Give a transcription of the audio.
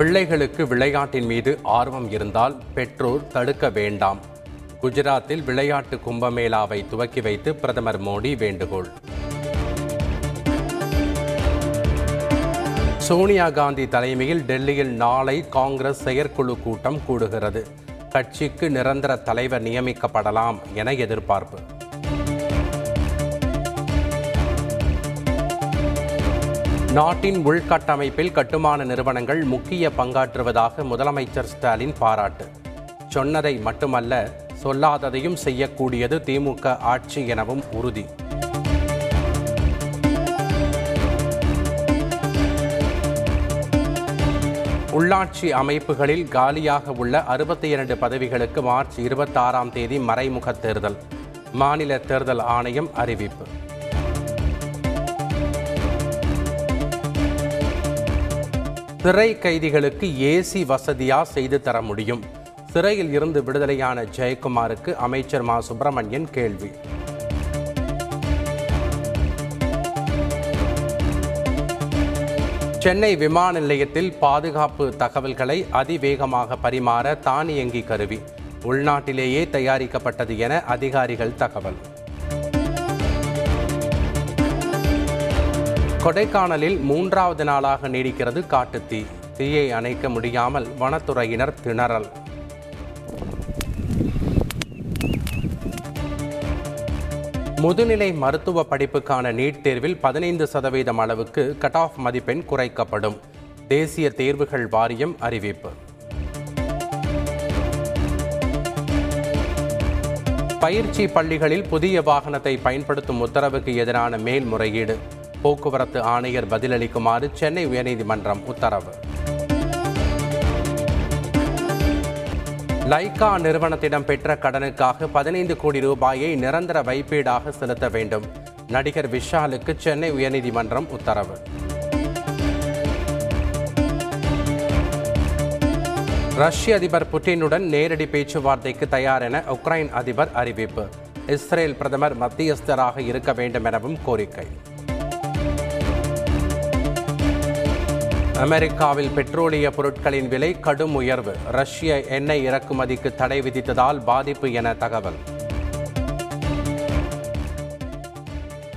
பிள்ளைகளுக்கு விளையாட்டின் மீது ஆர்வம் இருந்தால் பெற்றோர் தடுக்க வேண்டாம். குஜராத்தில் விளையாட்டு கும்பமேளாவை துவக்கி வைத்து பிரதமர் மோடி வேண்டுகோள். சோனியா காந்தி தலைமையில் டெல்லியில் நாளை காங்கிரஸ் செயற்குழு கூட்டம் கூடுகிறது. கட்சிக்கு நிரந்தர தலைவர் நியமிக்கப்படலாம் என எதிர்பார்ப்பு. நாட்டின் உள்கட்டமைப்பில் கட்டுமான நிறுவனங்கள் முக்கிய பங்காற்றுவதாக முதலமைச்சர் ஸ்டாலின் பாராட்டு. சொன்னதை மட்டுமல்ல சொல்லாததையும் செய்யக்கூடியது திமுக ஆட்சி எனவும் உறுதி. உள்ளாட்சி அமைப்புகளில் காலியாக உள்ள அறுபத்தி இரண்டு பதவிகளுக்கு மார்ச் இருபத்தாறாம் தேதி மறைமுக தேர்தல். மாநில தேர்தல் ஆணையம் அறிவிப்பு. சிறை கைதிகளுக்கு ஏசி வசதியா செய்து தர முடியும்? சிறையில் இருந்து விடுதலையான ஜெயக்குமாருக்கு அமைச்சர் மா. சுப்பிரமணியன் கேள்வி. சென்னை விமான நிலையத்தில் பாதுகாப்பு தகவல்களை அதிவேகமாக பரிமாற தானியங்கி கருவி. உள்நாட்டிலேயே தயாரிக்கப்பட்டது என அதிகாரிகள் தகவல். கொடைக்கானலில் மூன்றாவது நாளாக நீடிக்கிறது காட்டுத்தீ. தீயை அணைக்க முடியாமல் வனத்துறையினர் திணறல். முதுநிலை மருத்துவ படிப்புக்கான நீட் தேர்வில் பதினைந்து சதவீதம் அளவுக்கு கட் ஆஃப் மதிப்பெண் குறைக்கப்படும். தேசிய தேர்வுகள் வாரியம் அறிவிப்பு. பயிற்சி பள்ளிகளில் புதிய வாகனத்தை பயன்படுத்தும் உத்தரவுக்கு எதிரான மேல்முறையீடு. போக்குவரத்து ஆணையர் பதிலளிக்குமாறு சென்னை உயர்நீதிமன்றம் உத்தரவு. லைகா நிறுவனத்திடம் பெற்ற கடனுக்காக பதினைந்து கோடி ரூபாயை நிரந்தர வைப்பீடாக செலுத்த வேண்டும். நடிகர் விஷாலுக்கு சென்னை உயர்நீதிமன்றம் உத்தரவு. ரஷ்ய அதிபர் புட்டினுடன் நேரடி பேச்சுவார்த்தைக்கு தயார் என உக்ரைன் அதிபர் அறிவிப்பு. இஸ்ரேல் பிரதமர் மத்தியஸ்தராக இருக்க வேண்டும் எனவும் கோரிக்கை. அமெரிக்காவில் பெட்ரோலிய பொருட்களின் விலை கடும் உயர்வு. ரஷ்ய எண்ணெய் இறக்குமதிக்கு தடை விதித்ததால் பாதிப்பு என தகவல்.